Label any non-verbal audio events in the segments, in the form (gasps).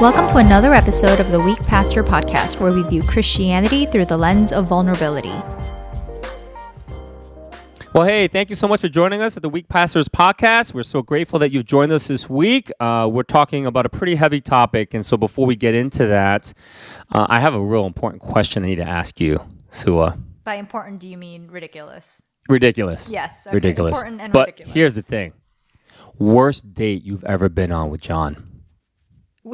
Welcome to another episode of the Weak Pastor Podcast, where we view Christianity through the lens of vulnerability. Well, hey, thank you so much for joining us at the Weak Pastors Podcast. We're so grateful that you've joined us this week. Uh, we're talking about a pretty heavy topic. And so before we get into that, uh, I have a real important question I need to ask you, Suah. By important, do you mean ridiculous? Ridiculous. Yes. okay, Ridiculous. Important and but ridiculous. here's the thing worst date you've ever been on with John?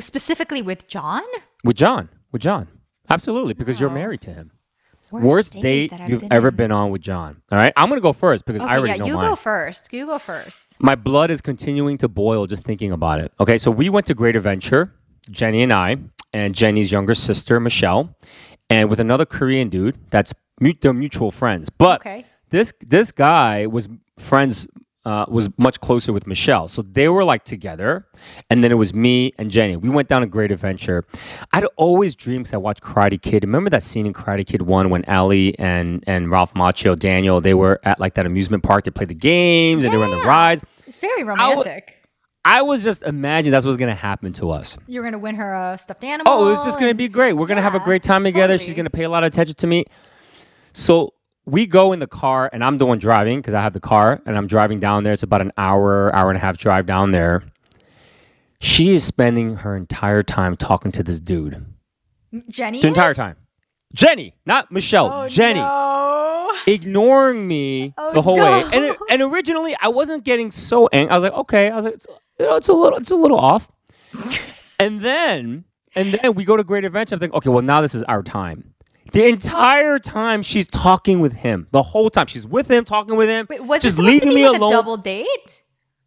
Specifically with John? With John. With John. Absolutely, because you're married to him. Worst date that I've you've been ever on. been on with John. All right, I'm gonna go first because Okay, I already yeah, know you mine. go first. You go first. My blood is continuing to boil just thinking about it. Okay, so we went to Great Adventure, Jenny and I, and Jenny's younger sister Michelle, and with another Korean dude. That's mu- they're mutual friends. But Okay. this this guy was friends uh, was much closer with Michelle, so they were like together, and then it was me and Jenny. We went down a Great Adventure. I'd always dream because I watched Karate Kid. Remember that scene in Karate Kid One when Ali and and Ralph Macchio Daniel they were at like that amusement park. They played the games and they were on the rides. It's very romantic. I was just imagining that's what's gonna happen to us. You're going to win her a stuffed animal. Oh, it's just gonna be great. We're gonna have a great time together. She's gonna pay a lot of attention to me. So we go in the car, and I'm the one driving because I have the car, and I'm driving down there. It's about an hour, hour and a half drive down there. She is spending her entire time talking to this dude. Jenny. The entire is? time. Jenny, not Michelle. Oh, Jenny. no. ignoring me Oh, the whole way. And it, and originally I wasn't getting so angry. I was like, okay. I was like, it's, you know, it's a little, it's a little off. (laughs) and then, and then we go to Great Adventure. I'm thinking, okay, well now this is our time. The entire time she's talking with him, the whole time she's with him, talking with him, Wait, was just leaving me like alone. a double date?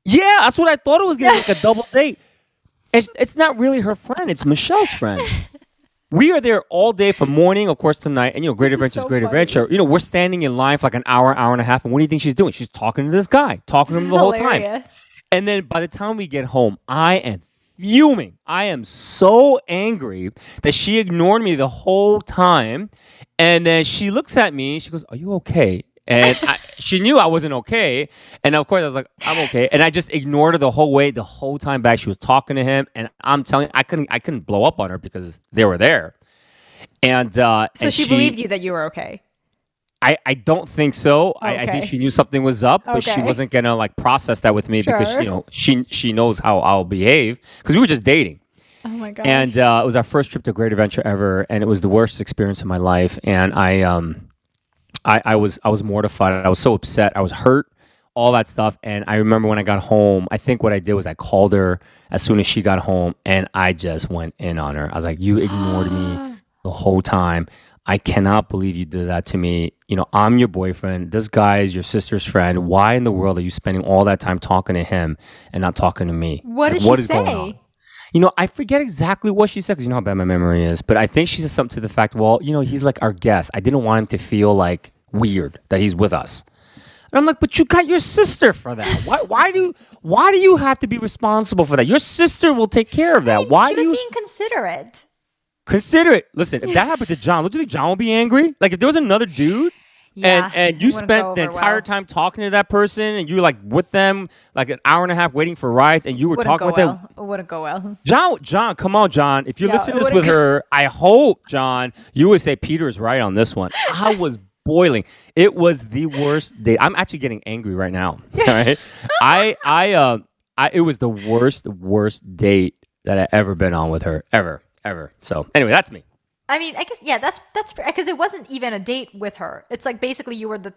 Yeah, that's what I thought it was gonna be like a (laughs) double date. It's, it's not really her friend; it's Michelle's friend. (laughs) We are there all day from morning, of course, tonight, and you know, Great Adventure is so Great funny. Adventure. You know, we're standing in line for like an hour, hour and a half, and what do you think she's doing? She's talking to this guy, talking to him the whole time. And then by the time we get home, I am fuming. I am so angry that she ignored me the whole time. And then she looks at me. She goes, "Are you okay?" And I, (laughs) she knew I wasn't okay. And of course, I was like, "I'm okay." And I just ignored her the whole way. The whole time back, she was talking to him, and I'm telling, you, I couldn't, I couldn't blow up on her because they were there. And uh, So and she, believed you that you were okay. I, I don't think so. I, I think she knew something was up, but she wasn't gonna like process that with me because you know she she knows how I'll behave because we were just dating. Oh my god. And uh, it was our first trip to Great Adventure ever, and it was the worst experience of my life. And I, um, I, I was, I was mortified. I was so upset. I was hurt. All that stuff. And I remember when I got home, I think what I did was I called her as soon as she got home, and I just went in on her. I was like, "You ignored me (gasps) the whole time. I cannot believe you did that to me. You know, I'm your boyfriend. This guy is your sister's friend. Why in the world are you spending all that time talking to him and not talking to me? what Like, did what she is going say? on?" You know, I forget exactly what she said because you know how bad my memory is. But I think she said something to the fact, well, you know, he's like our guest. I didn't want him to feel like weird that he's with us. And I'm like, but you got your sister for that. Why? Why do? Why do you have to be responsible for that? Your sister will take care of that. Why she was you being considerate. Consider it? Listen, if that happened to John, don't you think John would be angry? Like if there was another dude. Yeah, and and you spent the entire well. time talking to that person, and you were like with them like an hour and a half waiting for rides, and you were Wouldn't talking go with them. well. It wouldn't go well. John, John, come on, John. If you're listening to this with would've- her, I hope, John, you would say Peter's right on this one. (laughs) I was boiling. It was the worst date. I'm actually getting angry right now. (laughs) All right. I, I, uh, I, it was the worst, worst date that I ever been on with her, ever, ever. So anyway, that's me. I mean, I guess yeah, that's that's because it wasn't even a date with her. It's like basically you were the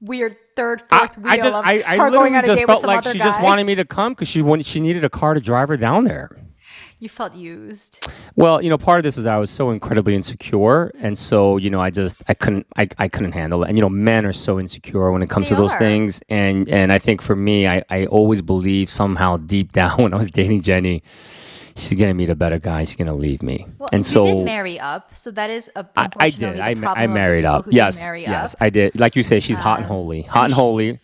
weird third, I, fourth wheel I just, of I, I her literally going on a just date with felt some like other she guy. just wanted me to come because she wanted, she needed a car to drive her down there. You felt used. Well, you know, part of this is I was so incredibly insecure, and so you know, I just I couldn't I, I couldn't handle it. And you know, men are so insecure when it comes They to those are. things, and and I think for me, I I always believed somehow deep (laughs) down when I was dating Jenny, she's gonna meet a better guy. She's gonna leave me, Well, and so did marry up, so that is a. I, I did. I, I married up. Yes, marry yes, up. I did. Like you say, she's hot and Um, holy, hot and holy,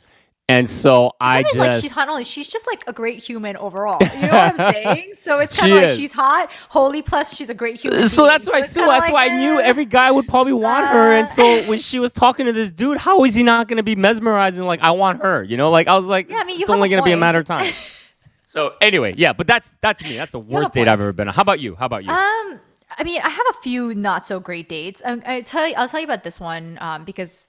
and so I just like she's hot and holy. She's just like a great human overall. You know what I'm (laughs) saying? So it's kind of like is. she's hot, holy, plus she's a great human. So being. that's why, it's Sue. That's like, why I knew eh. every guy would probably want her. And Uh. so when she was talking to this dude, how is he not going to be mesmerizing? Like I want her, you know? Like I was like, Yeah, I mean, it's only going to be a matter of time. (laughs) So anyway, yeah, but that's that's me. That's the worst date I've ever been on. How about you? How about you? Um, I mean, I have a few not so great dates. I, I tell you, I'll tell you about this one um, because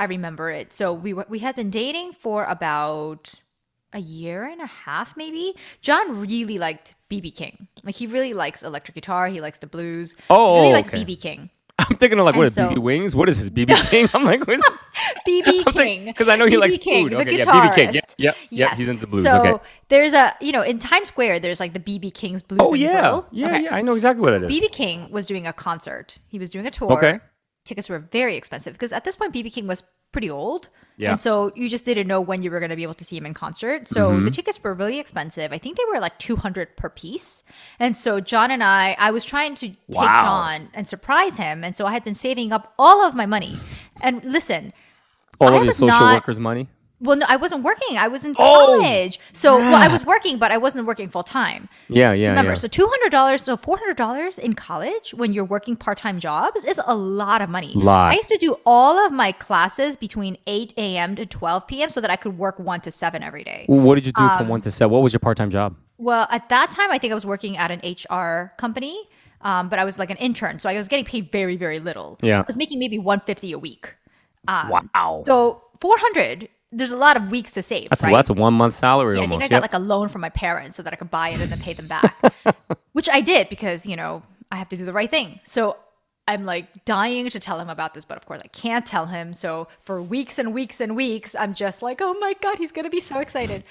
I remember it. So we we had been dating for about a year and a half, maybe. John really liked BB King. Like he really likes electric guitar. He likes the blues. Oh, he really likes okay. BB King. (laughs) I'm thinking of like, what and is so- BB Wings? What is this, BB (laughs) King? I'm like, what is this? (laughs) BB King. Because I know he BB likes King, food. the Okay, yeah, BB King. guitarist. Yep, yep, yep. He's into the blues. So okay. there's a, you know, in Times Square, there's like the BB King's Blues Oh yeah, Grill. yeah, Okay. yeah. I know exactly what it is. BB King was doing a concert. He was doing a tour. Okay. Tickets were very expensive because at this point BB King was pretty old. Yeah. And so you just didn't know when you were going to be able to see him in concert. So Mm-hmm. the tickets were really expensive. I think they were like 200 per piece. And so John and I, I was trying to take Wow. John and surprise him. And so I had been saving up all of my money. And listen, All I of your social not- workers' money. Well, no, I wasn't working. I was in Oh, college. So, well, I was working, but I wasn't working full time. Yeah, yeah, Remember, yeah. so two hundred dollars, so four hundred dollars in college when you're working part time jobs is a lot of money. Lot. I used to do all of my classes between eight a.m. to twelve p.m. so that I could work one to seven every day. Well, what did you do Um, from one to seven? What was your part-time job? Well, at that time, I think I was working at an HR company, um, but I was like an intern, so I was getting paid very, very little. Yeah. I was making maybe one fifty a week. wow. So four hundred. There's a lot of weeks to save. That's right? well, that's a one month salary Yeah, I think I got Yep. like a loan from my parents so that I could buy it and then pay them back, (laughs) which I did because you know I have to do the right thing. So I'm like dying to tell him about this, but of course I can't tell him. So for weeks and weeks and weeks, I'm just like, oh my god, he's gonna be so excited.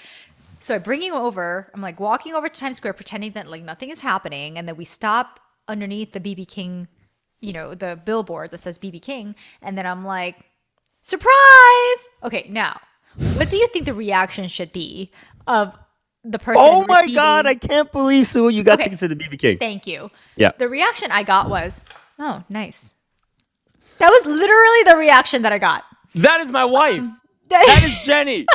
So I bring him over. I'm like walking over to Times Square, pretending that like nothing is happening, and then we stop underneath the BB King, you know, the billboard that says BB King, and then I'm like, surprise! Okay, now, what do you think the reaction should be of the person? oh my receiving- god! I can't believe Sue, you got Okay. tickets to the BB King. Thank you. Yeah. The reaction I got was, oh, nice. That was literally the reaction that I got. That is my wife. Um, (laughs) that is Jenny.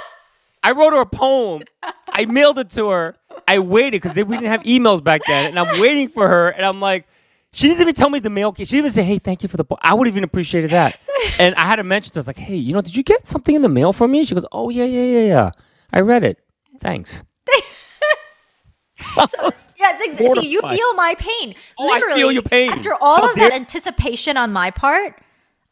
I wrote her a poem. I mailed it to her. I waited because we didn't have emails back then, and I'm waiting for her. And I'm like, she didn't even tell me the mail. came. She didn't even say, "Hey, thank you for the." Po-. I would have even appreciated that. (laughs) and I had to mention, to her, I was like, "Hey, you know, did you get something in the mail for me?" She goes, "Oh yeah, yeah, yeah, yeah. I read it. Thanks." (laughs) Was Yeah, it's see, you feel my pain. Oh, I feel your pain. After all How of that anticipation on my part,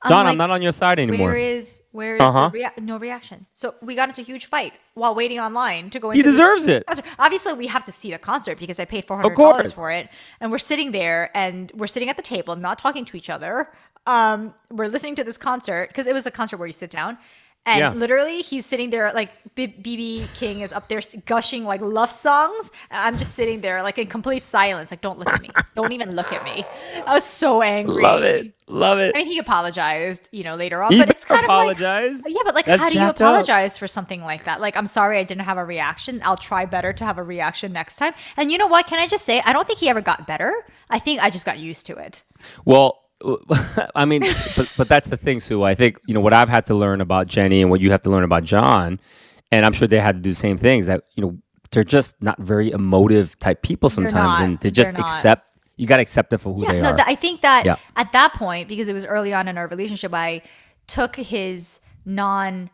I'm John, like, I'm not on your side anymore. Where is where is Uh-huh. the rea- no reaction? So we got into a huge fight while waiting online to go. He into this deserves it. concert. Obviously, we have to see the concert because I paid four hundred dollars for it, and we're sitting there and we're sitting at the table, not talking to each other. Um, we're listening to this concert because it was a concert where you sit down. And Yeah. literally, he's sitting there like BB King is up there gushing like love songs. I'm just sitting there like in complete silence, like don't look at me, don't even look at me. I was so angry. Love it. Love it. I mean, he apologized, you know, later on, He but it's kind apologized? of like, yeah, but like, That's how do you jacked up. apologize for something like that? Like, I'm sorry I didn't have a reaction. I'll try better to have a reaction next time. And you know what? Can I just say, I don't think he ever got better. I think I just got used to it. Well, (laughs) I mean, but but that's the thing, Sue. I think you know what I've had to learn about Jenny and what you have to learn about John, and I'm sure they had to do the same things. That you know they're just not very emotive type people sometimes, not. and they just accept. You got to accept them for who Yeah, they no, are. th- I think that Yeah. at that point, because it was early on in our relationship, I took his non,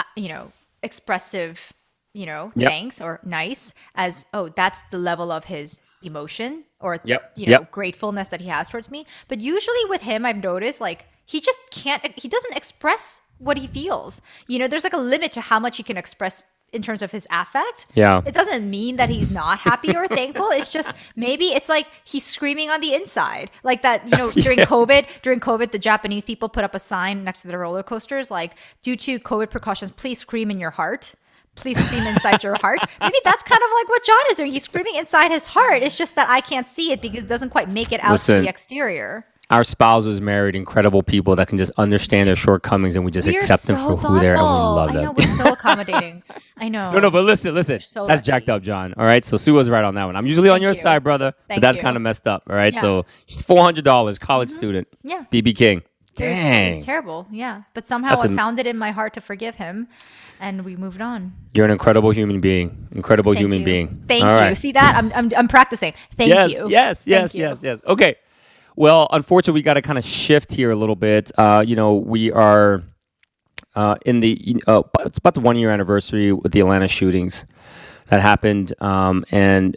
uh, you know, expressive, you know, Yep. thanks or nice as, oh, that's the level of his emotion or, Yep. you know, Yep. gratefulness that he has towards me. But usually with him, I've noticed like he just can't, he doesn't express what he feels. You know, there's like a limit to how much he can express in terms of his affect. Yeah. It doesn't mean that he's not happy or (laughs) thankful. It's just maybe it's like he's screaming on the inside. Like that, you know, (laughs) during Yes. COVID, during COVID, the Japanese people put up a sign next to the roller coasters like, due to COVID precautions, please scream in your heart. Please scream inside your heart. Maybe that's kind of like what John is doing. He's screaming inside his heart. It's just that I can't see it because it doesn't quite make it out to the exterior. Our spouses married incredible people that can just understand their shortcomings, and we just We accept them so for who they are, and we thoughtful. love I them. know we're so (laughs) accommodating. I know. No, no, but listen, listen. so that's lucky. jacked up, John. All right, so Sue was right on that one. I'm usually on your you. side, brother, Thank but that's kind of messed up. All right, Yeah. Mm-hmm. so she's four hundred dollars, college student. Yeah. BB King. It was, it Dang, was terrible. Yeah. But somehow That's I a- found it in my heart to forgive him and we moved on. you're an incredible human being. Incredible Thank human you. being. Thank All you. right. See that? I'm, I'm, I'm practicing. Thank yes, you. yes, yes, Thank you. yes, yes. Okay. Well, unfortunately, we got to kind of shift here a little bit. Uh, you know, we are uh, in the uh, it's about the one year anniversary with the Atlanta shootings. that happened, um, and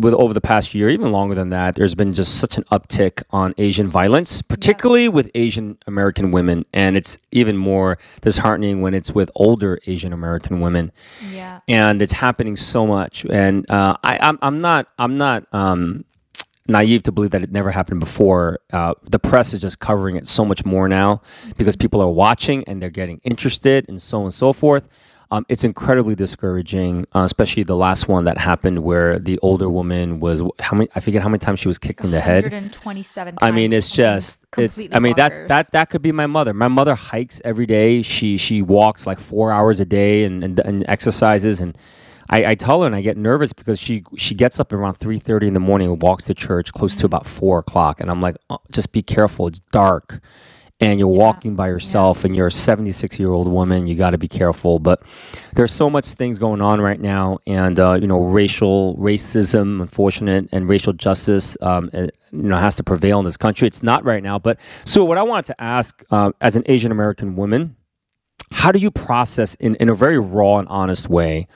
with over the past year, even longer than that, there's been just such an uptick on Asian violence, particularly with Asian American women, and it's even more disheartening when it's with older Asian American women. Yeah. and it's happening so much. And uh, I, I'm, I'm not, I'm not um, naive to believe that it never happened before. Uh, the press is just covering it so much more now because people are watching and they're getting interested, and so on and so forth. Um, it's incredibly discouraging, uh, especially the last one that happened where the older woman was how many? I forget how many times she was kicked in the head. 127 I mean, it's just it's. I mean, that's that that could be my mother. My mother hikes every day. She she walks like four hours a day and and, and exercises. And I, I tell her, and I get nervous because she she gets up around three thirty in the morning and walks to church close Mm-hmm. to about four o'clock. And I'm like, oh, just be careful. It's dark. And you're walking by yourself, and you're a 76 year old woman. You got to be careful. But there's so much things going on right now, and uh, you know, racial racism, unfortunate, and racial justice, um, uh, you know, has to prevail in this country. It's not right now. But so, what I wanted to ask, uh, as an Asian American woman, how do you process in, in a very raw and honest way?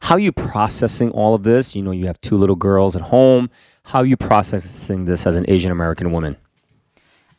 How are you processing all of this? You know, you have two little girls at home. How are you processing this as an Asian American woman?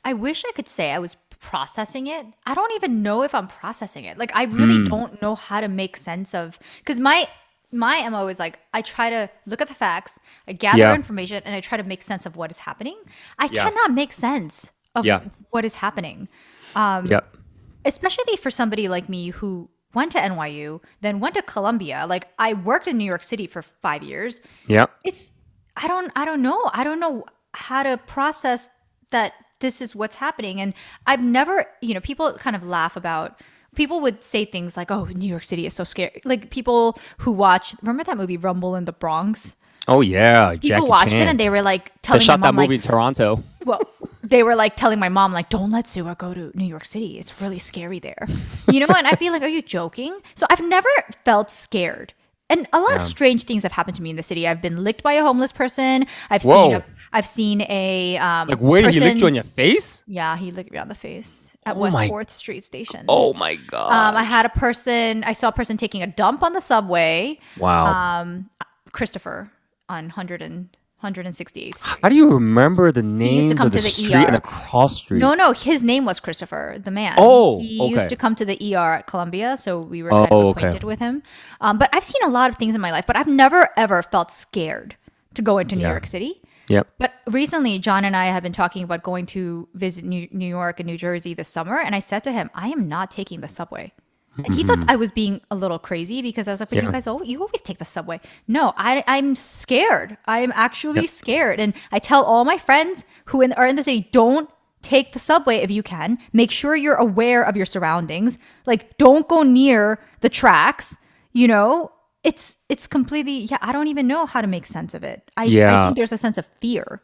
I wish I could say I was processing it. I don't even know if I'm processing it. Like I really Hmm. don't know how to make sense of because my my MO is like I try to look at the facts, I gather Yeah. information, and I try to make sense of what is happening. I Yeah. cannot make sense of Yeah. what is happening. Um, yep. especially for somebody like me who went to NYU, then went to Columbia. Like I worked in New York City for five years. Yeah. It's I don't I don't know. I don't know how to process that this is what's happening. And I've never, you know, people kind of laugh about people would say things like, "Oh, New York City is so scary." Like people who watch remember that movie Rumble in the Bronx? Oh yeah, People Jackie watched Chan. it and they were like They telling shot my that movie like, in Toronto. well, they were like telling my mom, like, don't let Suah go to New York City. It's really scary there. You know, what? and I'd be like, are you joking? So I've never felt scared. And a lot of strange things have happened to me in the city. I've been licked by a homeless person. I've Whoa. seen a, I've seen a um, Like, where did he lick you on your face? Yeah, he licked me on the face at Oh West Fourth Street Station. Oh my god! Um, I had a person. I saw a person taking a dump on the subway. wow. Um, Christopher on 100 and 168th Street. How do you remember the names of the, the street ER. and the cross street? No, no, his name was Christopher, the man. Oh, he okay. used to come to the ER at Columbia, so we were Oh, kind of okay. acquainted with him. Um, but I've seen a lot of things in my life, but I've never ever felt scared to go into New Yeah. York City. Yep. But recently, John and I have been talking about going to visit New, New York and New Jersey this summer, and I said to him, "I am not taking the subway." And he thought I was being a little crazy because I was like, "But Mm-hmm. Yeah. you guys, al- you always take the subway." No, I, I'm scared. I'm actually Yep. scared, and I tell all my friends who in, are in the city, don't take the subway if you can. Make sure you're aware of your surroundings. Like, don't go near the tracks. You know, it's it's completely. Yeah, I don't even know how to make sense of it. I, I think there's a sense of fear.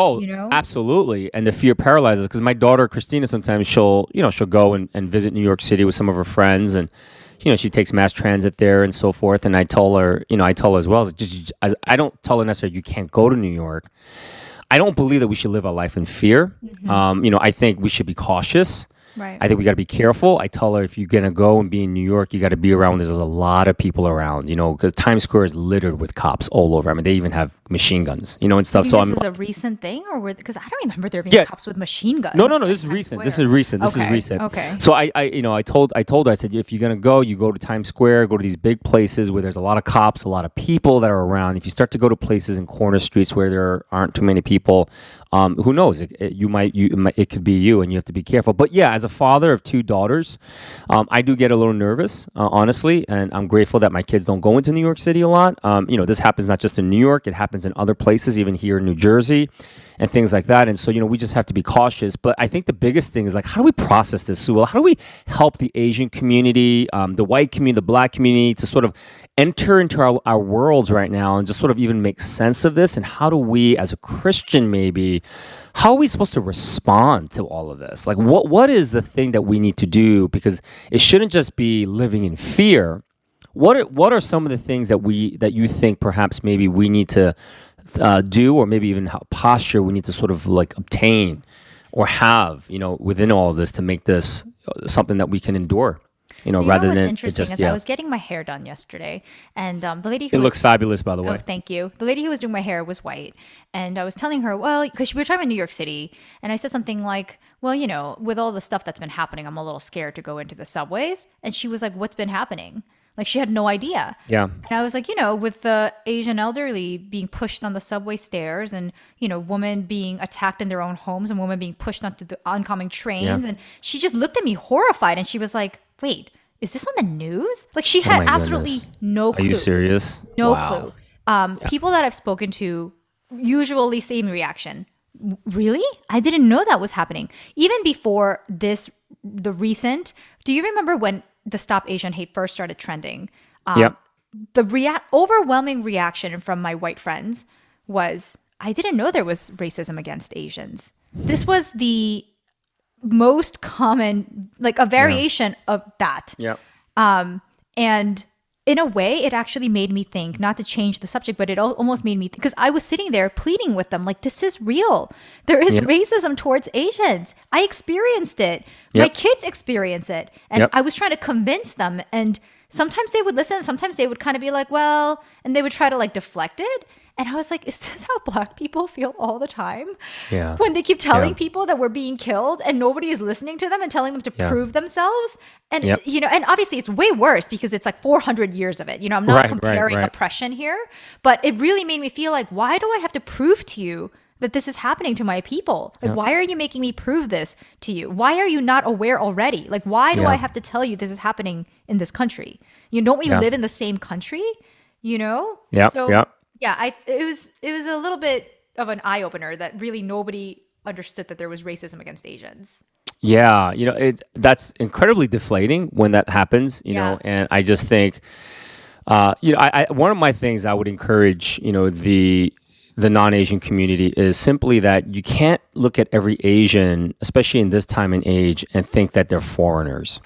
Oh, you know? absolutely. And the fear paralyzes because my daughter Christina sometimes she'll you know she'll go and, and visit New York City with some of her friends and you know she takes mass transit there and so forth. And I tell her you know I tell her as well just I don't tell her necessarily you can't go to New York. I don't believe that we should live our life in fear. Um, you know I think we should be cautious. Right. I think we got to be careful. I tell her if you're gonna go and be in New York, you got to be around. There's a lot of people around, you know, because Times Square is littered with cops all over. I mean, they even have machine guns, you know, and stuff. So this I'm is a recent thing, or because I don't remember there being Yeah. cops with machine guns. No, no, no. This is Times recent. This is recent. This Okay, is recent. okay. So I, I, you know, I told, I told her, I said, if you're gonna go, you go to Times Square, go to these big places where there's a lot of cops, a lot of people that are around. If you start to go to places in corner streets where there aren't too many people, um, who knows? It, it- you might, you, it, might, it could be you, and you have to be careful. But yeah, as a father of two daughters, um, I do get a little nervous, uh, honestly, and I'm grateful that my kids don't go into New York City a lot. Um, you know, this happens not just in New York; it happens in other places, even here in New Jersey and things like that. And so, you know, we just have to be cautious. But I think the biggest thing is like, how do we process this, Suah? How do we help the Asian community, um, the white community, the black community to sort of enter into our, our worlds right now and just sort of even make sense of this? And how do we, as a Christian, maybe, how are we supposed to respond to all of this? Like, what what is the thing that we need to do? Because it shouldn't just be living in fear. What are, what are some of the things that we that you think perhaps maybe we need to uh, do, or maybe even how posture we need to sort of like obtain or have, you know, within all of this to make this uh, something that we can endure? You know, So rather what's than it interesting just is yeah. I was getting my hair done yesterday, and um, the lady who it was, looks fabulous, by the way. Oh, thank you. The lady who was doing my hair was white, and I was telling her, well, because we were talking about New York City, and I said something like, well, you know, with all the stuff that's been happening, I'm a little scared to go into the subways. And she was like, what's been happening? Like she had no idea. Yeah. And I was like, you know, with the Asian elderly being pushed on the subway stairs and, you know, women being attacked in their own homes and women being pushed onto the oncoming trains. Yeah. And she just looked at me horrified and she was like, wait, is this on the news? Like she had Oh absolutely goodness. no clue. Are you serious? No Wow. clue. Um, People that I've spoken to usually same reaction. Really? I didn't know that was happening. Even before this, the recent. Do you remember when the Stop Asian Hate first started trending? Um, Yep. The rea- overwhelming reaction from my white friends was, "I didn't know there was racism against Asians." This was the most common, like a variation of that. Yeah. Um, and in a way, it actually made me think, not to change the subject, but it almost made me think, because I was sitting there pleading with them, like, this is real. There is Yep. racism towards Asians. I experienced it. My kids experience it. And Yep. I was trying to convince them. And sometimes they would listen, sometimes they would kind of be like, well, and they would try to like deflect it. And I was like, is this how black people feel all the time? Yeah. When they keep telling Yeah. people that we're being killed and nobody is listening to them and telling them to Yeah. prove themselves. And, Yep. you know, and obviously it's way worse because it's like 400 years of it. You know, I'm not Right, right, comparing right. oppression here, but it really made me feel like, why do I have to prove to you that this is happening to my people? Like, why are you making me prove this to you? Why are you not aware already? Like, why do Yeah. I have to tell you this is happening in this country? You know, don't we Yeah. live in the same country? You know? Yep, So, yep. Yeah, I it was it was a little bit of an eye opener that really nobody understood that there was racism against Asians. Yeah, you know, it that's incredibly deflating when that happens, you know, and I just think uh, you know, I, I one of my things I would encourage, you know, the the non-Asian community is simply that you can't look at every Asian, especially in this time and age, and think that they're foreigners.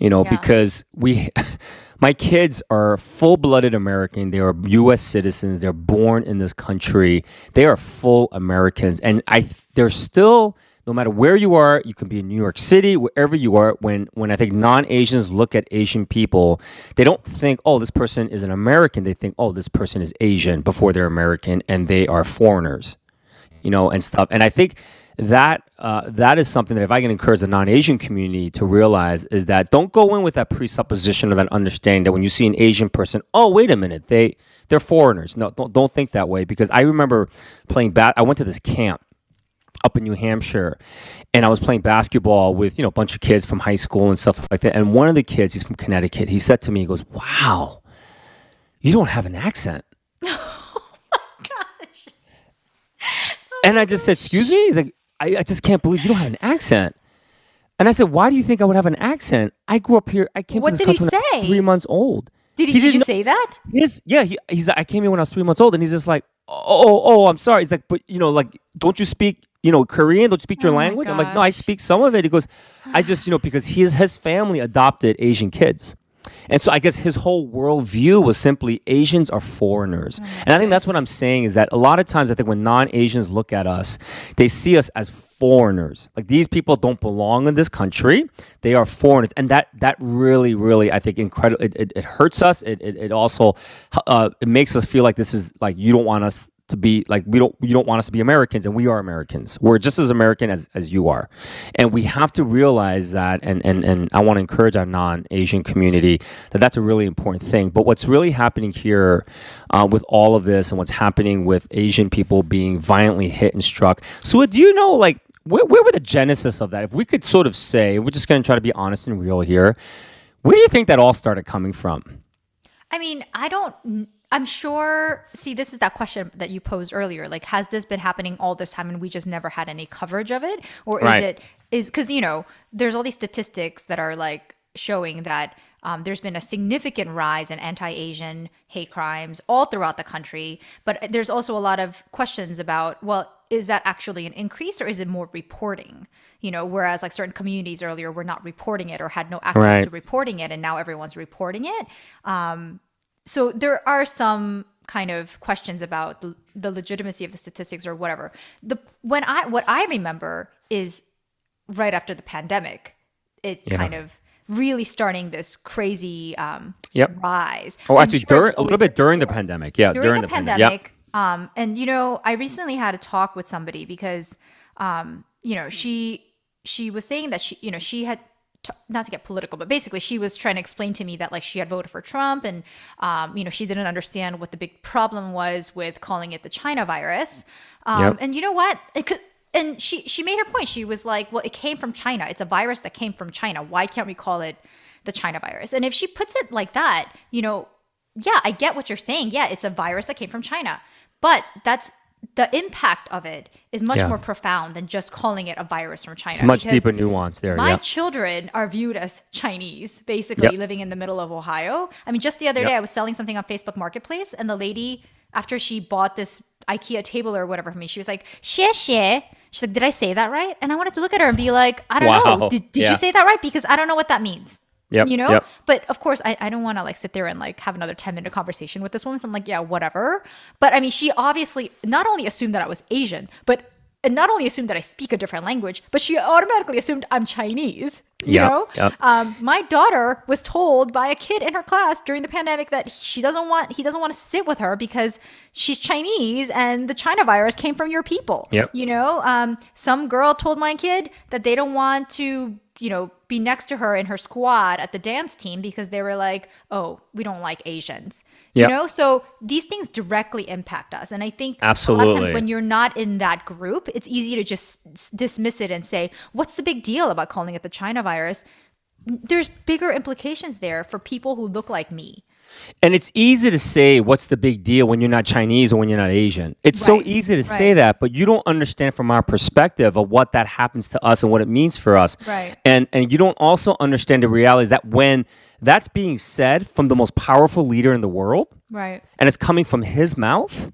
You know, Yeah. because we (laughs) my kids are full-blooded American. They are US citizens. They're born in this country. They are full Americans and I they're still no matter where you are, you can be in New York City, wherever you are, when when I think non-Asians look at Asian people, they don't think, "Oh, this person is an American." They think, "Oh, this person is Asian" before they're American and they are foreigners you know, and stuff. And I think that uh, that is something that if I can encourage the non-Asian community to realize is that don't go in with that presupposition or that understanding that when you see an Asian person, oh wait a minute, they they're foreigners. No, don't don't think that way because I remember playing bat. I went to this camp up in New Hampshire, and I was playing basketball with you know a bunch of kids from high school and stuff like that. And one of the kids, he's from Connecticut. He said to me, he goes, "Wow, you don't have an accent." (laughs) Gosh and I just said, "Excuse me." He's like, I, "I just can't believe you don't have an accent." And I said, "Why do you think I would have an accent? I grew up here. I came What to this did he country when I was say? three months old." Did, he, He did you know- say that? Yes, yeah. He, he's like, I came here when I was three months old, and he's just like, oh, oh, oh, I'm sorry. He's like, but you know, like, don't you speak, you know, Korean? Don't you speak your Oh language? I'm like, no, I speak some of it. He goes, I just, you know, because his his family adopted Asian kids. And so I guess his whole worldview was simply Asians are foreigners. and I think that's what I'm saying is that a lot of times I think when non-Asians look at us, they see us as foreigners. Like these people don't belong in this country. They are foreigners. And that that really, really I think incredible it, it, it hurts us. It, it, it also uh, it makes us feel like this is like you don't want us to be like we don't you don't want us to be Americans and we are Americans. We're just as American as, as you are. And we have to realize that and and, and I want to encourage our non-Asian community that that's a really important thing. But what's really happening here uh, with all of this and what's happening with Asian people being violently hit and struck. So do you know like where, where were the genesis of that? If we could sort of say, we're just going to try to be honest and real here. Where do you think that all started coming from? I mean, I don't. I'm sure. See, this is that question that you posed earlier. Like, has this been happening all this time and we just never had any coverage of it, or is Right. it is because you know there's all these statistics that are like showing that um, there's been a significant rise in anti-Asian hate crimes all throughout the country, but there's also a lot of questions about well, is that actually an increase or is it more reporting? You know, whereas like certain communities earlier were not reporting it or had no access Right. to reporting it, and now everyone's reporting it. Um, so there are some kind of questions about the, the legitimacy of the statistics or whatever. The when I what I remember is right after the pandemic, it Yeah. kind of really starting this crazy um, Yep. rise. Oh, actually, sure during a little bit during the pandemic. Yeah, during, the, pandemic. pandemic. Yep. Um, and you know, I recently had a talk with somebody because, um, you know, she she was saying that she, you know, she had t- not to get political, but basically she was trying to explain to me that like she had voted for Trump and, um, you know, she didn't understand what the big problem was with calling it the China virus. Um, Yep. And you know what? It could. And she she made her point. She was like, "Well, it came from China. It's a virus that came from China. Why can't we call it the China virus?" And if she puts it like that, you know, yeah, I get what you're saying. Yeah, it's a virus that came from China. But that's the impact of it is much Yeah. more profound than just calling it a virus from China. It's much deeper nuance there. My Yeah. children are viewed as Chinese, basically Yep. living in the middle of Ohio. I mean, just the other Yep. day, I was selling something on Facebook Marketplace, and the lady, after she bought this IKEA table or whatever for me, she was like, "Xie xie." She's like, "Did I say that right?" And I wanted to look at her and be like, "I don't know. Did, did Yeah. you say that right? Because I don't know what that means." Yep, You know? yep. But of course, I, I don't want to like sit there and like have another 10 minute conversation with this woman. So I'm like, yeah, whatever. But I mean, she obviously not only assumed that I was Asian, but and not only assumed that I speak a different language, but she automatically assumed I'm Chinese. You Yep, know? yep. Um, my daughter was told by a kid in her class during the pandemic that she doesn't want he doesn't want to sit with her because she's Chinese and the China virus came from your people. Yep. You know, um, some girl told my kid that they don't want to, you know, be next to her in her squad at the dance team because they were like, "Oh, we don't like Asians." Yep. You know, so these things directly impact us, and I think a lot of Absolutely. times when you're not in that group, it's easy to just s- dismiss it and say, "What's the big deal about calling it the China virus?" There's bigger implications there for people who look like me. And it's easy to say what's the big deal when you're not Chinese or when you're not Asian. It's so easy to say that, but you don't understand from our perspective of what that happens to us and what it means for us. Right. And and you don't also understand the reality that when that's being said from the most powerful leader in the world, Right. and it's coming from his mouth,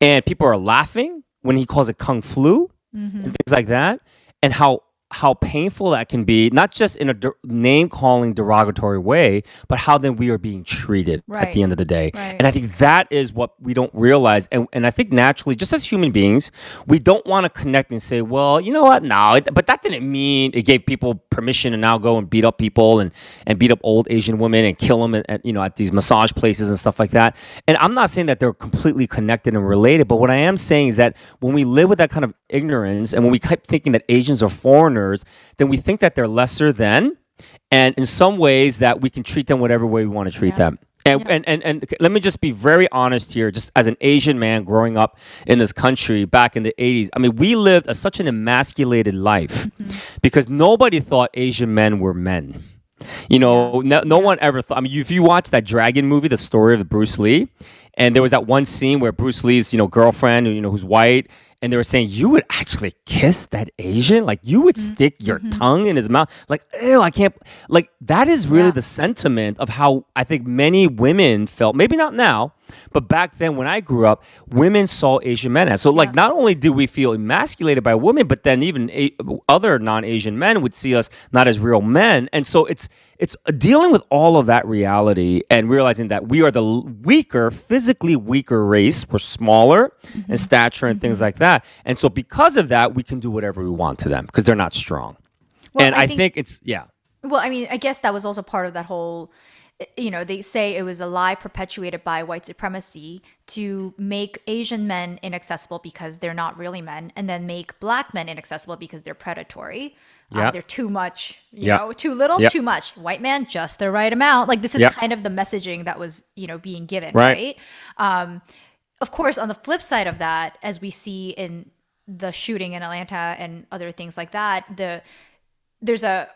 and people are laughing when he calls it kung flu Mm-hmm. and things like that, and how how painful that can be, not just in a der- name calling derogatory way, but how then we are being treated at the end of the day. Right. And I think that is what we don't realize. And, and I think naturally, just as human beings, we don't want to connect and say, well, you know what? No, it, but that didn't mean it gave people permission to now go and beat up people and, and beat up old Asian women and kill them at, at, you know, at these massage places and stuff like that. And I'm not saying that they're completely connected and related, but what I am saying is that when we live with that kind of ignorance and when we keep thinking that Asians are foreigners, then we think that they're lesser than, and in some ways that we can treat them whatever way we want to treat Yeah. them. And, and, and, and let me just be very honest here, just as an Asian man growing up in this country back in the 80s. I mean, we lived a, such an emasculated life mm-hmm. because nobody thought Asian men were men. You know, no, no one ever thought. I mean, if you watch that Dragon movie, the story of Bruce Lee, and there was that one scene where Bruce Lee's, you know, girlfriend, you know, who's white, and they were saying, you would actually kiss that Asian? Like, you would mm-hmm. stick your mm-hmm. tongue in his mouth? Like, ew, I can't. Like, that is really Yeah. the sentiment of how I think many women felt. Maybe not now, but back then when I grew up, women saw Asian men as. So, like, not only did we feel emasculated by women, but then even a- other non-Asian men would see us not as real men. And so it's it's uh, dealing with all of that reality and realizing that we are the weaker, physically weaker race. We're smaller in mm-hmm. stature and things mm-hmm. like that. And so because of that, we can do whatever we want to them because they're not strong. Well, and I I, think- think it's yeah. Well, I mean, I guess that was also part of that whole. Eh, you know, they say it was a lie perpetuated by white supremacy to make Asian men inaccessible because they're not really men, and then make black men inaccessible because they're predatory. Uh, Yeah. they're too much, you Yeah. know, too little, Yeah. too much. White man, just the right amount. Like this is kind of the messaging that was, you know, being given, Right. right? Um, of course, on the flip side of that, as we see in the shooting in Atlanta and other things like that, the there's a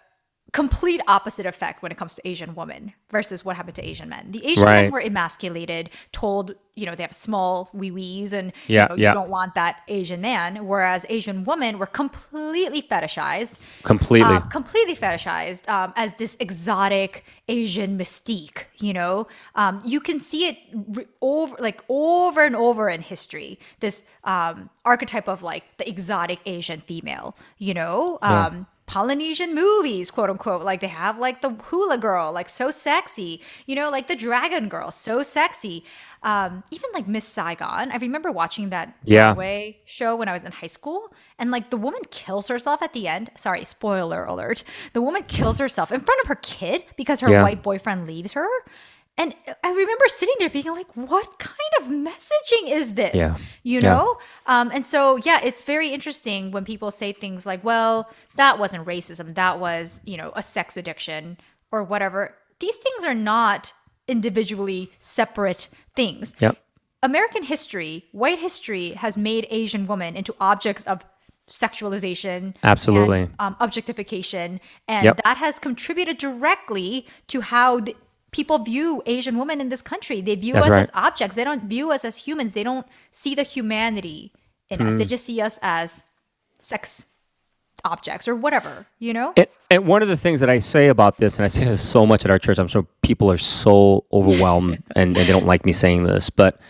complete opposite effect when it comes to Asian women versus what happened to Asian men. The Asian men were emasculated, told, you know, they have small wee wees and Yeah, you, know, yeah. you don't want that Asian man. Whereas Asian women were completely fetishized, Completely. uh, completely fetishized um, as this exotic Asian mystique. You know, um, you can see it re- over, like over and over in history. This um, archetype of like the exotic Asian female. You know, um, Polynesian movies, quote unquote. Like they have like the hula girl, like so sexy, you know, like the dragon girl, so sexy. Um, even like Miss Saigon. I remember watching that Yeah. Broadway show when I was in high school, and like the woman kills herself at the end. Sorry, spoiler alert. The woman kills herself in front of her kid because her Yeah. white boyfriend leaves her. And I remember sitting there being like, what kind of messaging is this? Yeah. You Yeah. know? Um, and so, yeah, it's very interesting when people say things like, well, that wasn't racism. That was, you know, a sex addiction or whatever. These things are not individually separate things. Yep. American history, white history has made Asian women into objects of sexualization, Absolutely. and, um, objectification, and Yep. that has contributed directly to how the, people view Asian women in this country. They view That's us right. as objects. They don't view us as humans. They don't see the humanity in us. They Hmm. just see us as sex objects or whatever. You know? And, and one of the things that I say about this, and I say this so much at our church, I'm sure people are so overwhelmed (laughs) and, and they don't like me saying this, but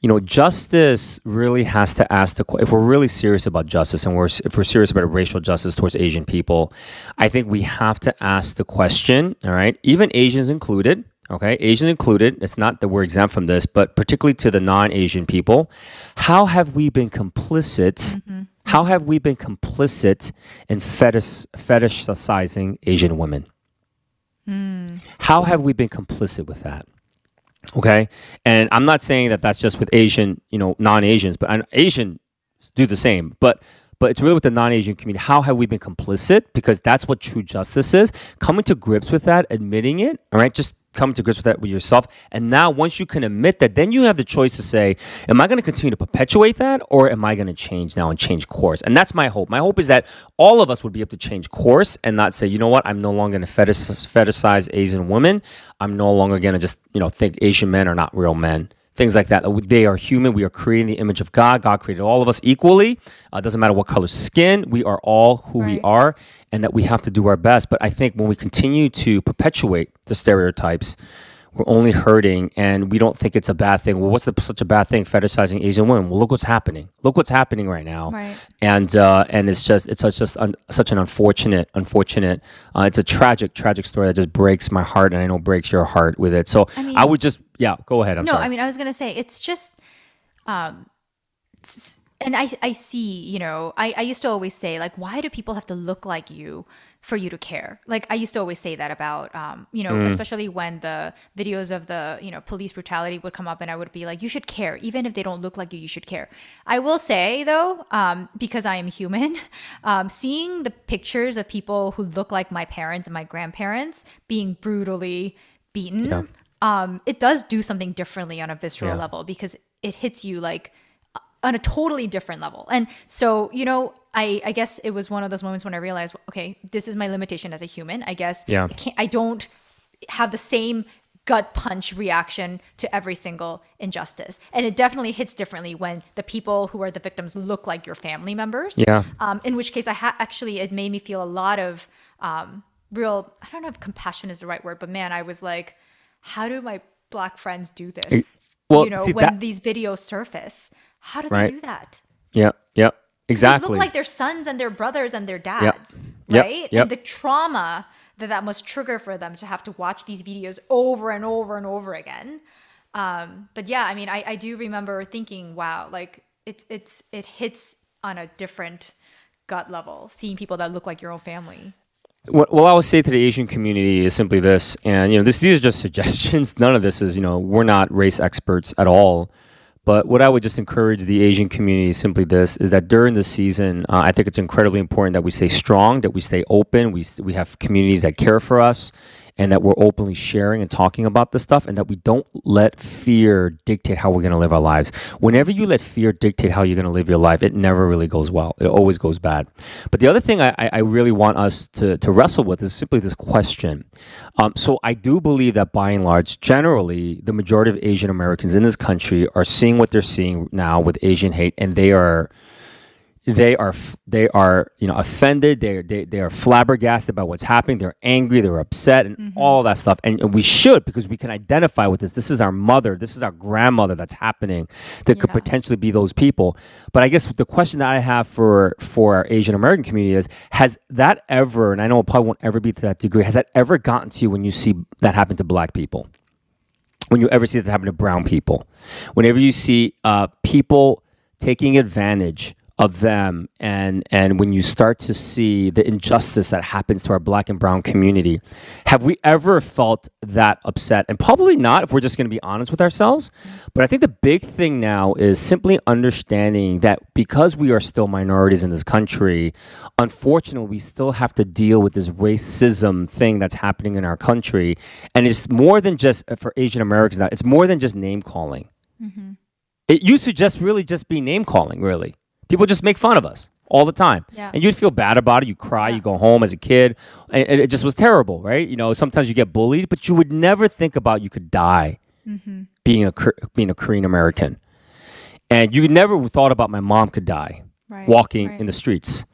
you know, justice really has to ask the if we're really serious about justice and we're if we're serious about racial justice towards Asian people, I think we have to ask the question. All right, even Asians included. Okay, Asians included. It's not that we're exempt from this, but particularly to the non-Asian people, how have we been complicit? Mm-hmm. How have we been complicit in fetish, fetishizing Asian women? Hmm. How have we been complicit with that? Okay, and I'm not saying that that's just with Asian, you know, non-Asians, but Asian do the same. But but it's really with the non-Asian community. How have we been complicit? Because that's what true justice is. Coming to grips with that, admitting it. All right, just coming to grips with that with yourself. And now, once you can admit that, then you have the choice to say, "Am I going to continue to perpetuate that, or am I going to change now and change course?" And that's my hope. My hope is that all of us would be able to change course and not say, "You know what? I'm no longer going to fetishize Asian women. I'm no longer going to just you know think Asian men are not real men." Things like that. They are human. We are creating the image of God. God created all of us equally. Uh, doesn't matter what color skin. We are all who we are, and that we have to do our best. But I think when we continue to perpetuate the stereotypes, we're only hurting, and we don't think it's a bad thing. Well, what's the, such a bad thing fetishizing Asian women? Well, look what's happening. Look what's happening right now. Right. And uh, and it's just it's such just un, such an unfortunate unfortunate. Uh, it's a tragic tragic story that just breaks my heart, and I know breaks your heart with it. So I, mean- would just yeah, go ahead. I'm no, sorry. I mean, I was gonna say it's just, um, s- and I I see, you know, I I used to always say like, why do people have to look like you for you to care? Like I used to always say that about, um, you know, Mm. especially when the videos of the you know police brutality would come up, and I would be like, you should care, even if they don't look like you, you should care. I will say though, um, because I am human, (laughs) um, seeing the pictures of people who look like my parents and my grandparents being brutally beaten um, it does do something differently on a visceral Yeah. level because it hits you like on a totally different level. And so, you know, I, I guess it was one of those moments when I realized, okay, this is my limitation as a human. I guess Yeah. I, can't, I don't have the same gut punch reaction to every single injustice. And it definitely hits differently when the people who are the victims look like your family members. Yeah. Um, in which case, I ha- actually, it made me feel a lot of um, real, I don't know if compassion is the right word, but man, I was like, how do my black friends do this? well, you know, see, when that- these videos surface, how do Right. they do that? Yep, yep, Exactly. They look like their sons and their brothers and their dads, Yep, right? yep. And the trauma that that must trigger for them to have to watch these videos over and over and over again. Um, but yeah, I mean, I, I do remember thinking, wow, like it's it's it hits on a different gut level seeing people that look like your own family. What, what I would say to the Asian community is simply this, and you know, this these are just (laughs) suggestions. None of this is, you know, we're not race experts at all. But what I would just encourage the Asian community is simply this: is that during the season, uh, I think it's incredibly important that we stay strong, that we stay open, we we have communities that care for us, and that we're openly sharing and talking about this stuff, and that we don't let fear dictate how we're going to live our lives. Whenever you let fear dictate how you're going to live your life, it never really goes well. It always goes bad. But the other thing I, I really want us to, to wrestle with is simply this question. Um, so I do believe that by and large, generally, the majority of Asian Americans in this country are seeing what they're seeing now with Asian hate, and they are they are they are you know offended. They they they are flabbergasted about what's happening. They're angry. They're upset and all that stuff. And, and we should because we can identify with this. This is our mother. This is our grandmother that's happening that could potentially be those people. But i guess the question that i have for for our asian american community is has that ever and i know it probably won't ever be to that degree has that ever gotten to you when you see that happen to black people? When you ever see that happen to brown people, whenever you see uh, people taking advantage of them, and and when you start to see the injustice that happens to our black and brown community, have we ever felt that upset? And probably not, if we're just going to be honest with ourselves. But I think the big thing now is simply understanding that because we are still minorities in this country, unfortunately, we still have to deal with this racism thing that's happening in our country. And it's more than just uh, for Asian Americans now, it's more than just name calling. It used to just really just be name calling, really. People just make fun of us all the time. Yeah. And you'd feel bad about it. You cry, you go home as a kid. And, it just was terrible, right? You know, sometimes you get bullied, but you would never think about you could die being a being a Korean American. And you never thought about my mom could die Right, walking right. in the streets.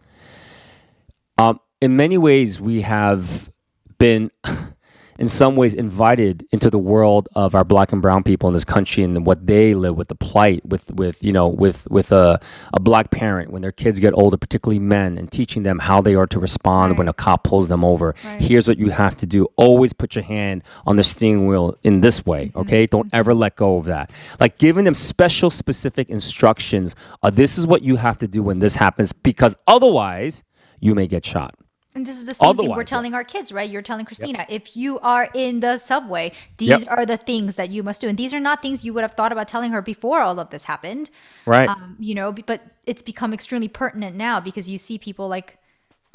Um, in many ways, we have been, (laughs) in some ways, invited into the world of our black and brown people in this country and what they live with, the plight with, with you know, with with a, a black parent when their kids get older, particularly men, and teaching them how they are to respond Right. when a cop pulls them over. Right. Here's what you have to do: always put your hand on the steering wheel in this way. Mm-hmm. Okay, don't ever let go of that. Like giving them special, specific instructions. Uh, this is what you have to do when this happens, because otherwise you may get shot. And this is the same thing we're telling our kids, right? You're telling Christina, if you are in the subway, these Yep. are the things that you must do. And these are not things you would have thought about telling her before all of this happened. Right. Um, you know, but it's become extremely pertinent now because you see people like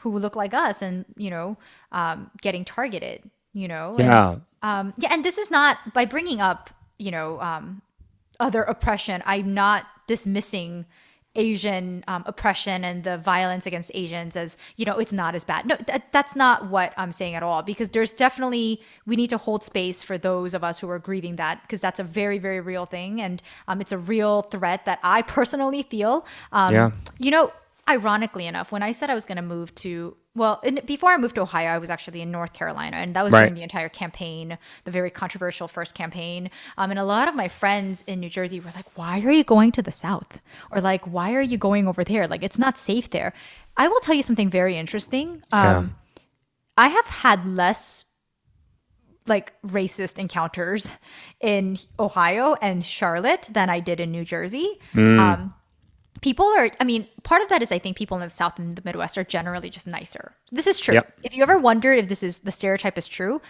who look like us and, you know, um, getting targeted, you know? And, yeah. um, yeah, and this is not by bringing up, you know, um, other oppression. I'm not dismissing Asian um, oppression and the violence against Asians as you know it's not as bad. No, that, that's not what I'm saying at all. Because there's definitely we need to hold space for those of us who are grieving that because that's a very very real thing and um, it's a real threat that I (laughs) personally feel. Um, Yeah. You know, ironically enough, when I said I was going to move to well, in, before I moved to Ohio, I was actually in North Carolina, and that was Right. during the entire campaign, the very controversial first campaign. Um, and a lot of my friends in New Jersey were like, "Why are you going to the South?" Or like, "Why are you going over there? Like, it's not safe there." I will tell you something very interesting. Um, I have had less like racist encounters in Ohio and Charlotte than I did in New Jersey. Um, people are, I mean, part of that is I think people in the South and the Midwest are generally just nicer. This is true. Yep. If you ever wondered if this is the stereotype is true,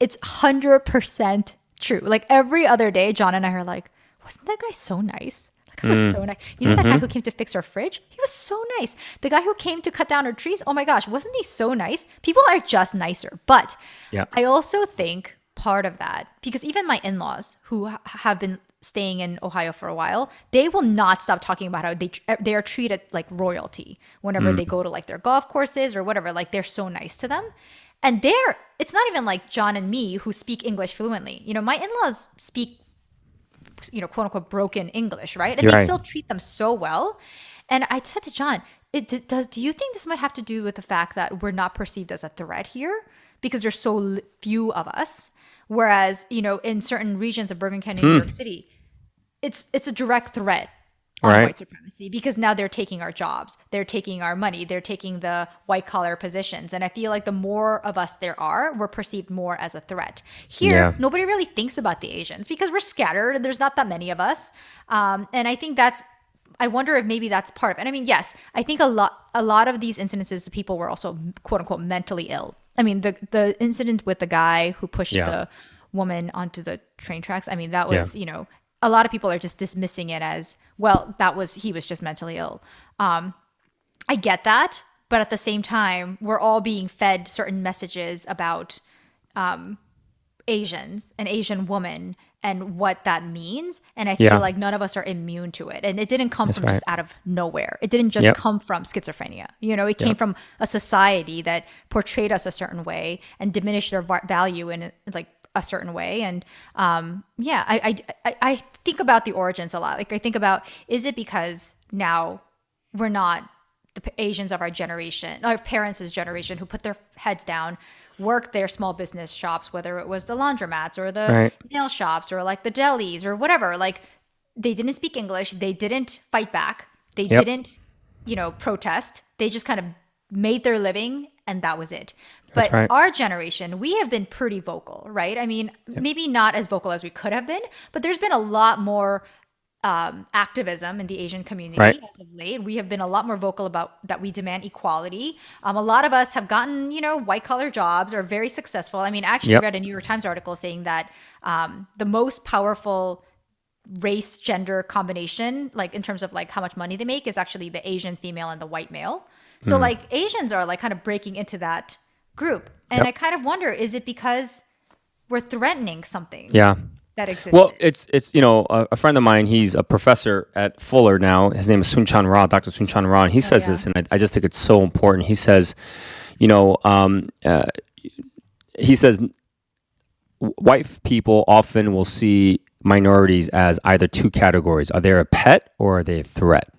it's 100% true. Like every other day, John and I are like, wasn't that guy so nice? That guy was mm. so nice. You know that guy mm-hmm. who came to fix our fridge? He was so nice. The guy who came to cut down our trees? Oh my gosh, wasn't he so nice? People are just nicer. But Yeah. I also think part of that, because even my in laws who have been staying in Ohio for a while, they will not stop talking about how they eh, they are treated like royalty whenever they mm. go to like their golf courses or whatever. Like they're so nice to them. And they're, it's not even like John and me who speak English fluently. You know, my in laws speak you know, quote unquote broken English, right? And You're they right. still treat them so well. And I said to John, it does. Do you think this might have to do with the fact that we're not perceived as a threat here because there's so few of us? Whereas, you know, in certain regions of Bergen County, New York City, it's it's a direct threat on Right. white supremacy because now they're taking our jobs, they're taking our money, they're taking the white collar positions, and I feel like the more of us there are, we're perceived more as a threat. Here, Yeah. nobody really thinks about the Asians because we're scattered and there's not that many of us, um, and I think that's. I wonder if maybe that's part of it. And I mean, yes, I think a lot a lot of these incidences, the people were also quote unquote mentally ill. I mean, the the incident with the guy who pushed Yeah. the woman onto the train tracks. I mean, that Yeah. was, you know, a lot of people are just dismissing it as, well, that was, he was just mentally ill. Um, I get that. But at the same time, we're all being fed certain messages about um, Asians, an Asian woman, and what that means. And I feel Yeah. like none of us are immune to it. And it didn't come from right. just out of nowhere. It didn't just Yep. come from schizophrenia. You know, it came Yep. from a society that portrayed us a certain way and diminished our value in like a certain way. And um, yeah, I I I think about the origins a lot. Like I think about is it because now we're not the Asians of our generation, our parents' generation, who put their heads down, worked their small business shops, whether it was the laundromats or the Right. nail shops or like the delis or whatever. Like they didn't speak English, they didn't fight back, they Yep. didn't, you know, protest. They just kind of made their living and that was it. But right. our generation, we have been pretty vocal, right? I mean, maybe not as vocal as we could have been, but there's been a lot more um, activism in the Asian community Right. as of late. We have been a lot more vocal about that we demand equality. Um, a lot of us have gotten, you know, white collar jobs or very successful. I mean, I actually Yep. read a New York Times article saying that um, the most powerful race gender combination like in terms of like how much money they make is actually the asian female and the white male so Hmm. like asians are like kind of breaking into that group and Yep. i kind of wonder is it because we're threatening something Yeah. That existed Well, it's it's you know a, a friend of mine. He's a professor at Fuller now. His name is Soong-Chan Rah, Dr. Soong-Chan Rah. And he says Oh, yeah. this, and I, I just think it's so important. He says, you know, um, uh, he says white people often will see minorities as either two categories: are they a pet or are they a threat?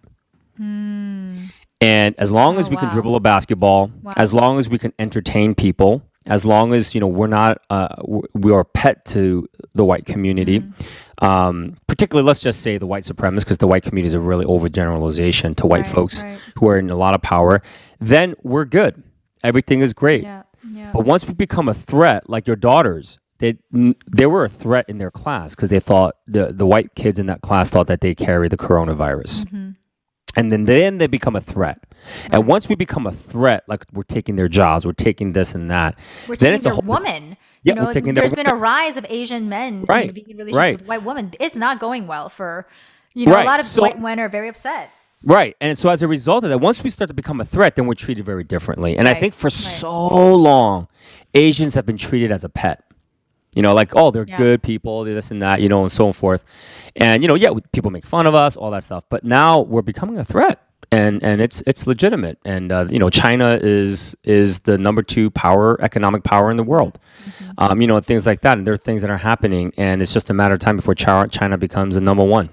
And as long as Hmm. Oh, we can dribble a basketball, Wow. as long as we can entertain people, as long as you know we're not uh, we are a pet to the white community, Mm-hmm. um, particularly let's just say the white supremacists, because the white community is a really overgeneralization to white Right, folks right. who are in a lot of power. Then we're good. Everything is great. yeah yeah But once we become a threat, like your daughters, they they were a threat in their class because they thought the the white kids in that class thought that they carry the coronavirus, and then then they become a threat. And once we become a threat, like we're taking their jobs, we're taking this and that, we're then taking it's a whole woman Yeah, you we're know taking their there's been a rise of asian men Right, being in relationships right. with white women it's not going well for you know Right, a lot of so- white men are very upset Right. And so as a result of that, once we start to become a threat, then we're treated very differently. And I think for right. so long, Asians have been treated as a pet. You know, like, oh, they're Yeah. good people, they're this and that, you know, and so forth. And, you know, yeah, people make fun of us, all that stuff. But now we're becoming a threat. And, and it's it's legitimate, and uh, you know China is is the number two power, economic power in the world, Mm-hmm. um, you know things like that, and there are things that are happening, and it's just a matter of time before China becomes the number one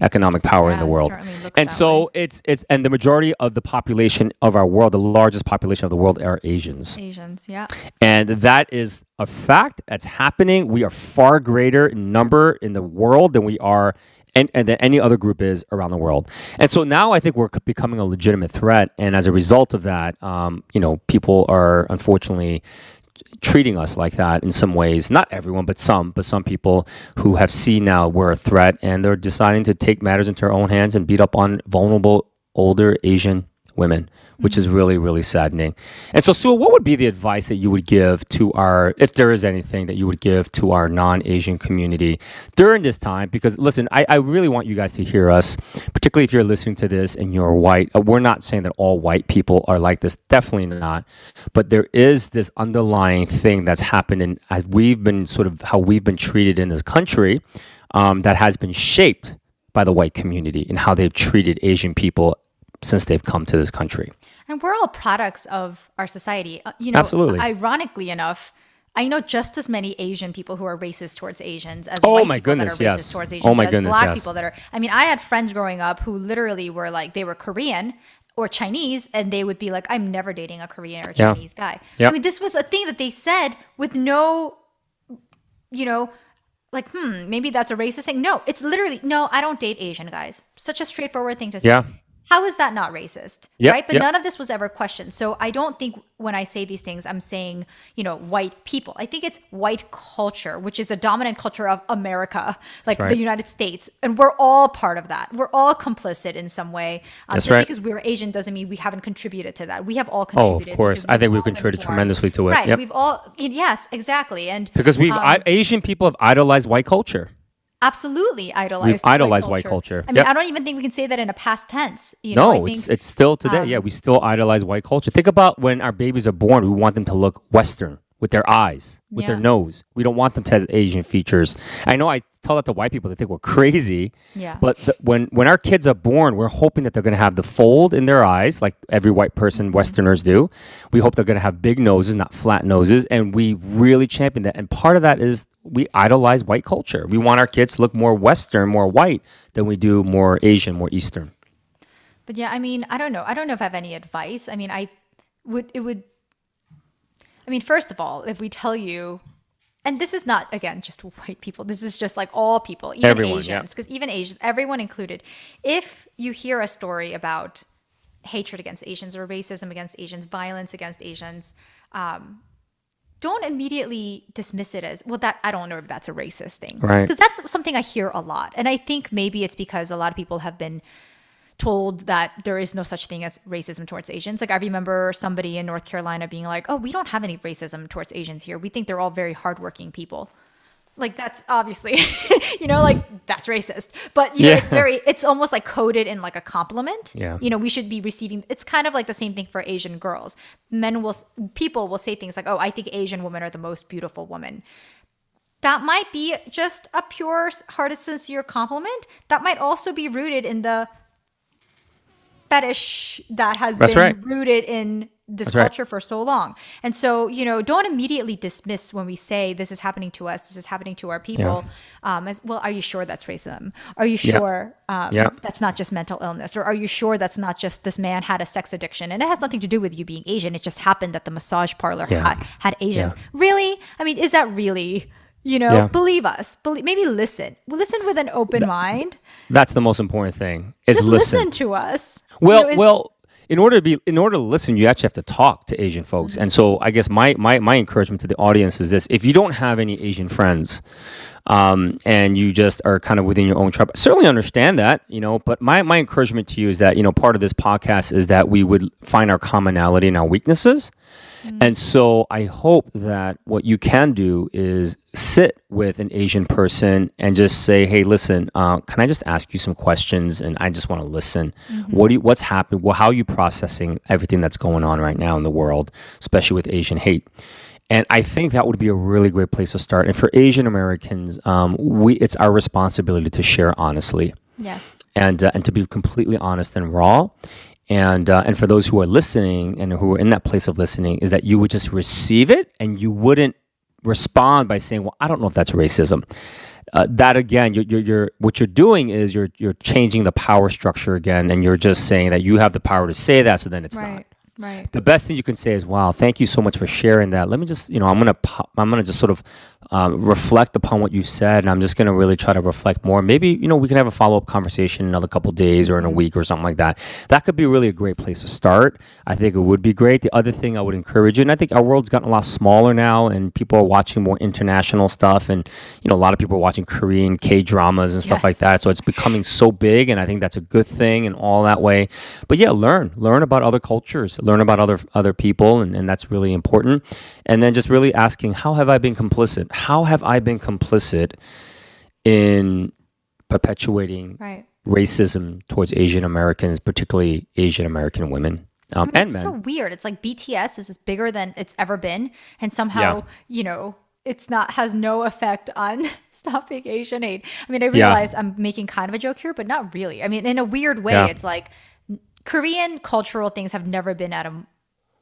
economic power in the world. And so way. it's it's and the majority of the population of our world, the largest population of the world, are Asians, asians yeah and that is a fact that's happening. We are far greater in number in the world than we are. And, and than any other group is around the world, and so now I think we're becoming a legitimate threat, and as a result of that, um, you know, people are unfortunately treating us like that in some ways. Not everyone, but some. But some people who have seen now we're a threat, and they're deciding to take matters into their own hands and beat up on vulnerable older Asian women, which is really really saddening. And so, Suah, what would be the advice that you would give to our, if there is anything that you would give to our non-Asian community during this time? Because listen, I, I really want you guys to hear us, particularly if you're listening to this and you're white. Uh, We're not saying that all white people are like this, definitely not. But there is this underlying thing that's happened, and as we've been sort of how we've been treated in this country, um, that has been shaped by the white community and how they've treated Asian people since they've come to this country. And we're all products of our society. Uh, You know, Absolutely. ironically enough, I know just as many Asian people who are racist towards Asians as Oh white my people goodness, that are racist yes. towards Oh Asians, my as goodness, black yes. people that are. I mean, I had friends growing up who literally were like they were Korean or Chinese, and they would be like, "I'm never dating a Korean or Yeah. Chinese guy." Yep. I mean, this was a thing that they said with no, you know. Like, hmm, maybe that's a racist thing. No, it's literally, no, I don't date Asian guys. Such a straightforward thing to say. Yeah. How is that not racist? Yep, right? But yep. none of this was ever questioned. So I don't think when I say these things, I'm saying, you know, white people. I think it's white culture, which is a dominant culture of America, like right. the United States. And we're all part of that. We're all complicit in some way. Um, That's just right. because we're Asian doesn't mean we haven't contributed to that. We have all contributed. Oh, of course. I think we've contributed born- tremendously to it. Right. Yep. We've all, yes, exactly. And Because we've um, I, Asian people have idolized white culture. Absolutely idolized. idolized white culture. I mean, Yep. I don't even think we can say that in a past tense. You know, I No, think, it's it's still today. yeah, um, we still idolize white culture. Think about when our babies are born, we want them to look Western with their eyes, with their nose. We don't want them to have Asian features. I know I tell that to white people; they think we're crazy. Yeah. But when when our kids are born, we're hoping that they're going to have the fold in their eyes, like every white person, Mm-hmm. Westerners do. We hope they're going to have big noses, not flat noses, and we really champion that. And part of that is we idolize white culture. We want our kids to look more Western, more white than we do more Asian, more Eastern. But yeah, I mean, I don't know. I don't know if I have any advice. I mean, I would, it would, I mean, first of all, if we tell you, and this is not, again, just (laughs) white people, this is just like all people, even Everyone. Asians, because even Asians, everyone included. If you hear a story about hatred against Asians or racism against Asians, violence against Asians, um, don't immediately dismiss it as well that i don't know if that's a racist thing Right. because that's something i hear a lot and i think maybe it's because a lot of people have been told that there is no such thing as racism towards asians. Like i remember somebody in north carolina being like oh we don't have any racism towards asians here. We think they're all very hardworking people. Like that's obviously (laughs) you know like that's racist. But you know Yeah. it's very it's almost like coded in like a compliment. Yeah. you know we should be receiving it's kind of like the same thing for asian girls. Men will people will say things like oh i think asian women are the most beautiful women that might be just a pure hearted sincere compliment. That might also be rooted in the fetish that has That's been right. rooted in this That's right. culture for so long. And so, you know, don't immediately dismiss when we say this is happening to us, this is happening to our people. Um, as well, are you sure that's racism? Are you Yeah. sure um, Yeah. that's not just mental illness? Or are you sure that's not just this man had a sex addiction and it has nothing to do with you being Asian? It just happened that the massage parlor Yeah. had, had Asians. Yeah. Really? I mean, is that really? You know, Yeah. believe us. Believe, maybe listen. Listen with an open mind. That's the most important thing is Just listen. listen to us. You Well, know, well, in order to be in order to listen, you actually have to talk to Asian folks. Mm-hmm. And so, I guess my my my encouragement to the audience is this: if you don't have any Asian friends, um, and you just are kind of within your own tribe, I certainly understand that, you know. But my my encouragement to you is that you know part of this podcast is that we would find our commonality and our weaknesses. And so I hope that what you can do is sit with an Asian person and just say, "Hey, listen, uh, can I just ask you some questions? And I just want to listen. What do you, what's happening? Well, how are you processing everything that's going on right now in the world, especially with Asian hate?" And I think that would be a really great place to start. And for Asian Americans, um, we it's our responsibility to share honestly yes. and uh, and to be completely honest and raw. And uh, and for those who are listening and who are in that place of listening, is that you would just receive it and you wouldn't respond by saying, "Well, I don't know if that's racism." Uh, that again, you're, you're, you're what you're doing is you're you're changing the power structure again, and you're just saying that you have the power to say that, so then it's not Right. The best thing you can say is, "Wow, thank you so much for sharing that." Let me just, you know, I'm gonna, I'm gonna just sort of um, reflect upon what you said, and I'm just gonna really try to reflect more. Maybe, you know, we can have a follow up conversation in another couple days or in a week or something like that. That could be really a great place to start. I think it would be great. The other thing I would encourage you, and I think our world's gotten a lot smaller now, and people are watching more international stuff, and you know, a lot of people are watching Korean K dramas and stuff like that. So it's becoming so big, and I think that's a good thing and all that way. But yeah, learn, learn about other cultures, learn about other other people, and, and that's really important. And then just really asking, how have I been complicit? How have I been complicit in perpetuating Right. racism towards Asian Americans, particularly Asian American women um, and it's men? so weird. It's like BTS is bigger than it's ever been, and somehow Yeah. you know it's not has no effect on (laughs) stopping Asian hate. I mean, I Yeah. realize I'm making kind of a joke here, but not really. I mean, in a weird way, Yeah. it's like Korean cultural things have never been at a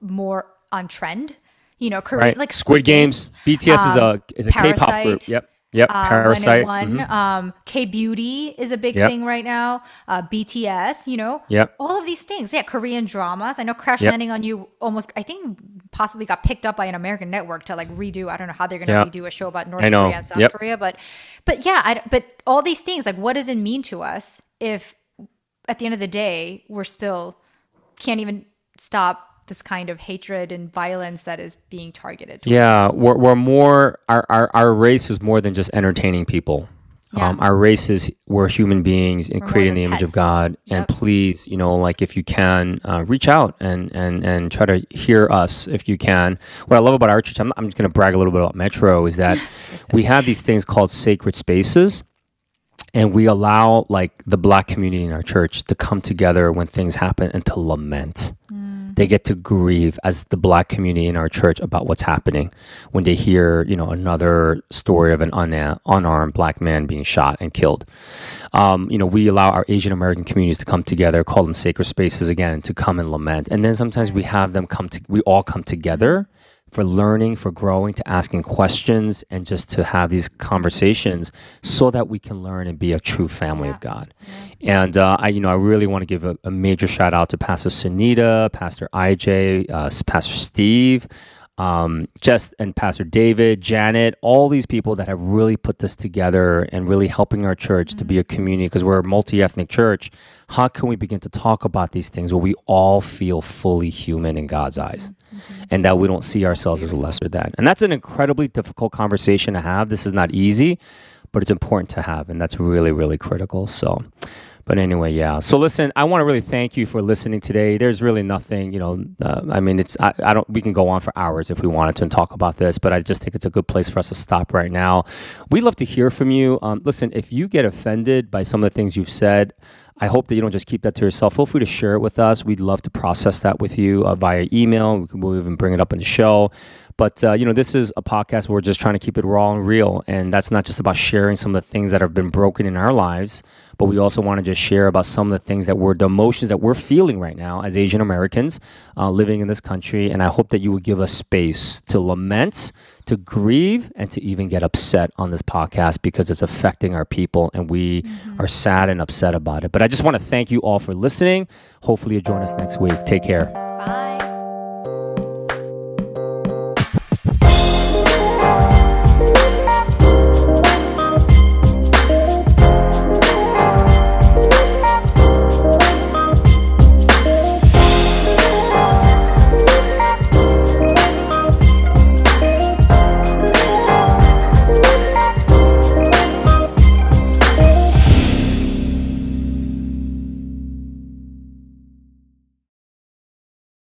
more on trend. You know, Korean right, like Squid Games. BTS is um, a is a K-pop group. Yep, yep. um, Parasite. Won. mhm. Um, K beauty is a big Yep. thing right now. Uh, BTS, you know, Yep. all of these things. Yeah, Korean dramas. I know Crash Yep. Landing on You almost, I think, possibly got picked up by an American network to like redo. I don't know how they're going to Yeah. redo a show about North. Korea and South Yep. Korea, but but yeah, I, but all these things, like, what does it mean to us if at the end of the day we're still can't even stop this kind of hatred and violence that is being targeted? Yeah, we're, we're more, our, our, our race is more than just entertaining people. Yeah. Um, our race is, we're human beings and creating the image of. God. And please, you know, like if you can, uh, reach out and, and, and try to hear us if you can. What I love about our church, I'm, I'm just going to brag a little bit about Metro, is that (laughs) we have these things called sacred spaces and we allow like the black community in our church to come together when things happen and to lament. They get to grieve as the black community in our church about what's happening when they hear you know another story of an una- unarmed black man being shot and killed. Um, you know we allow our asian american communities to come together call them sacred spaces again to come and lament. And then sometimes we have them come to we all come together for learning, for growing, to asking questions, and just to have these conversations so that we can learn and be a true family Yeah. of God. And uh, I, you know, I really want to give a, a major shout out to Pastor Sunita, Pastor IJ, uh, Pastor Steve, um, just and Pastor David, Janet, all these people that have really put this together and really helping our church to be a community because we're a multi ethnic church. How can we begin to talk about these things where we all feel fully human in God's eyes and that we don't see ourselves as lesser than? And that's an incredibly difficult conversation to have. This is not easy, but it's important to have, and that's really, really critical. So, but anyway, yeah. So listen, I want to really thank you for listening today. There's really nothing, you know. Uh, I mean, it's I, I don't. We can go on for hours if we wanted to and talk about this, but I just think it's a good place for us to stop right now. We'd love to hear from you. Um, listen, if you get offended by some of the things you've said. I hope that you don't just keep that to yourself. Feel free to share it with us. We'd love to process that with you uh, via email. We can, we'll even bring it up in the show. But uh, you know, this is a podcast where we're just trying to keep it raw and real, and that's not just about sharing some of the things that have been broken in our lives, but we also want to just share about some of the things that we're the emotions that we're feeling right now as Asian Americans uh, living in this country. And I hope that you would give us space to lament, to grieve, and to even get upset on this podcast because it's affecting our people, and we mm-hmm. are sad and upset about it. But I just want to thank you all for listening. Hopefully, you join us next week. Take care.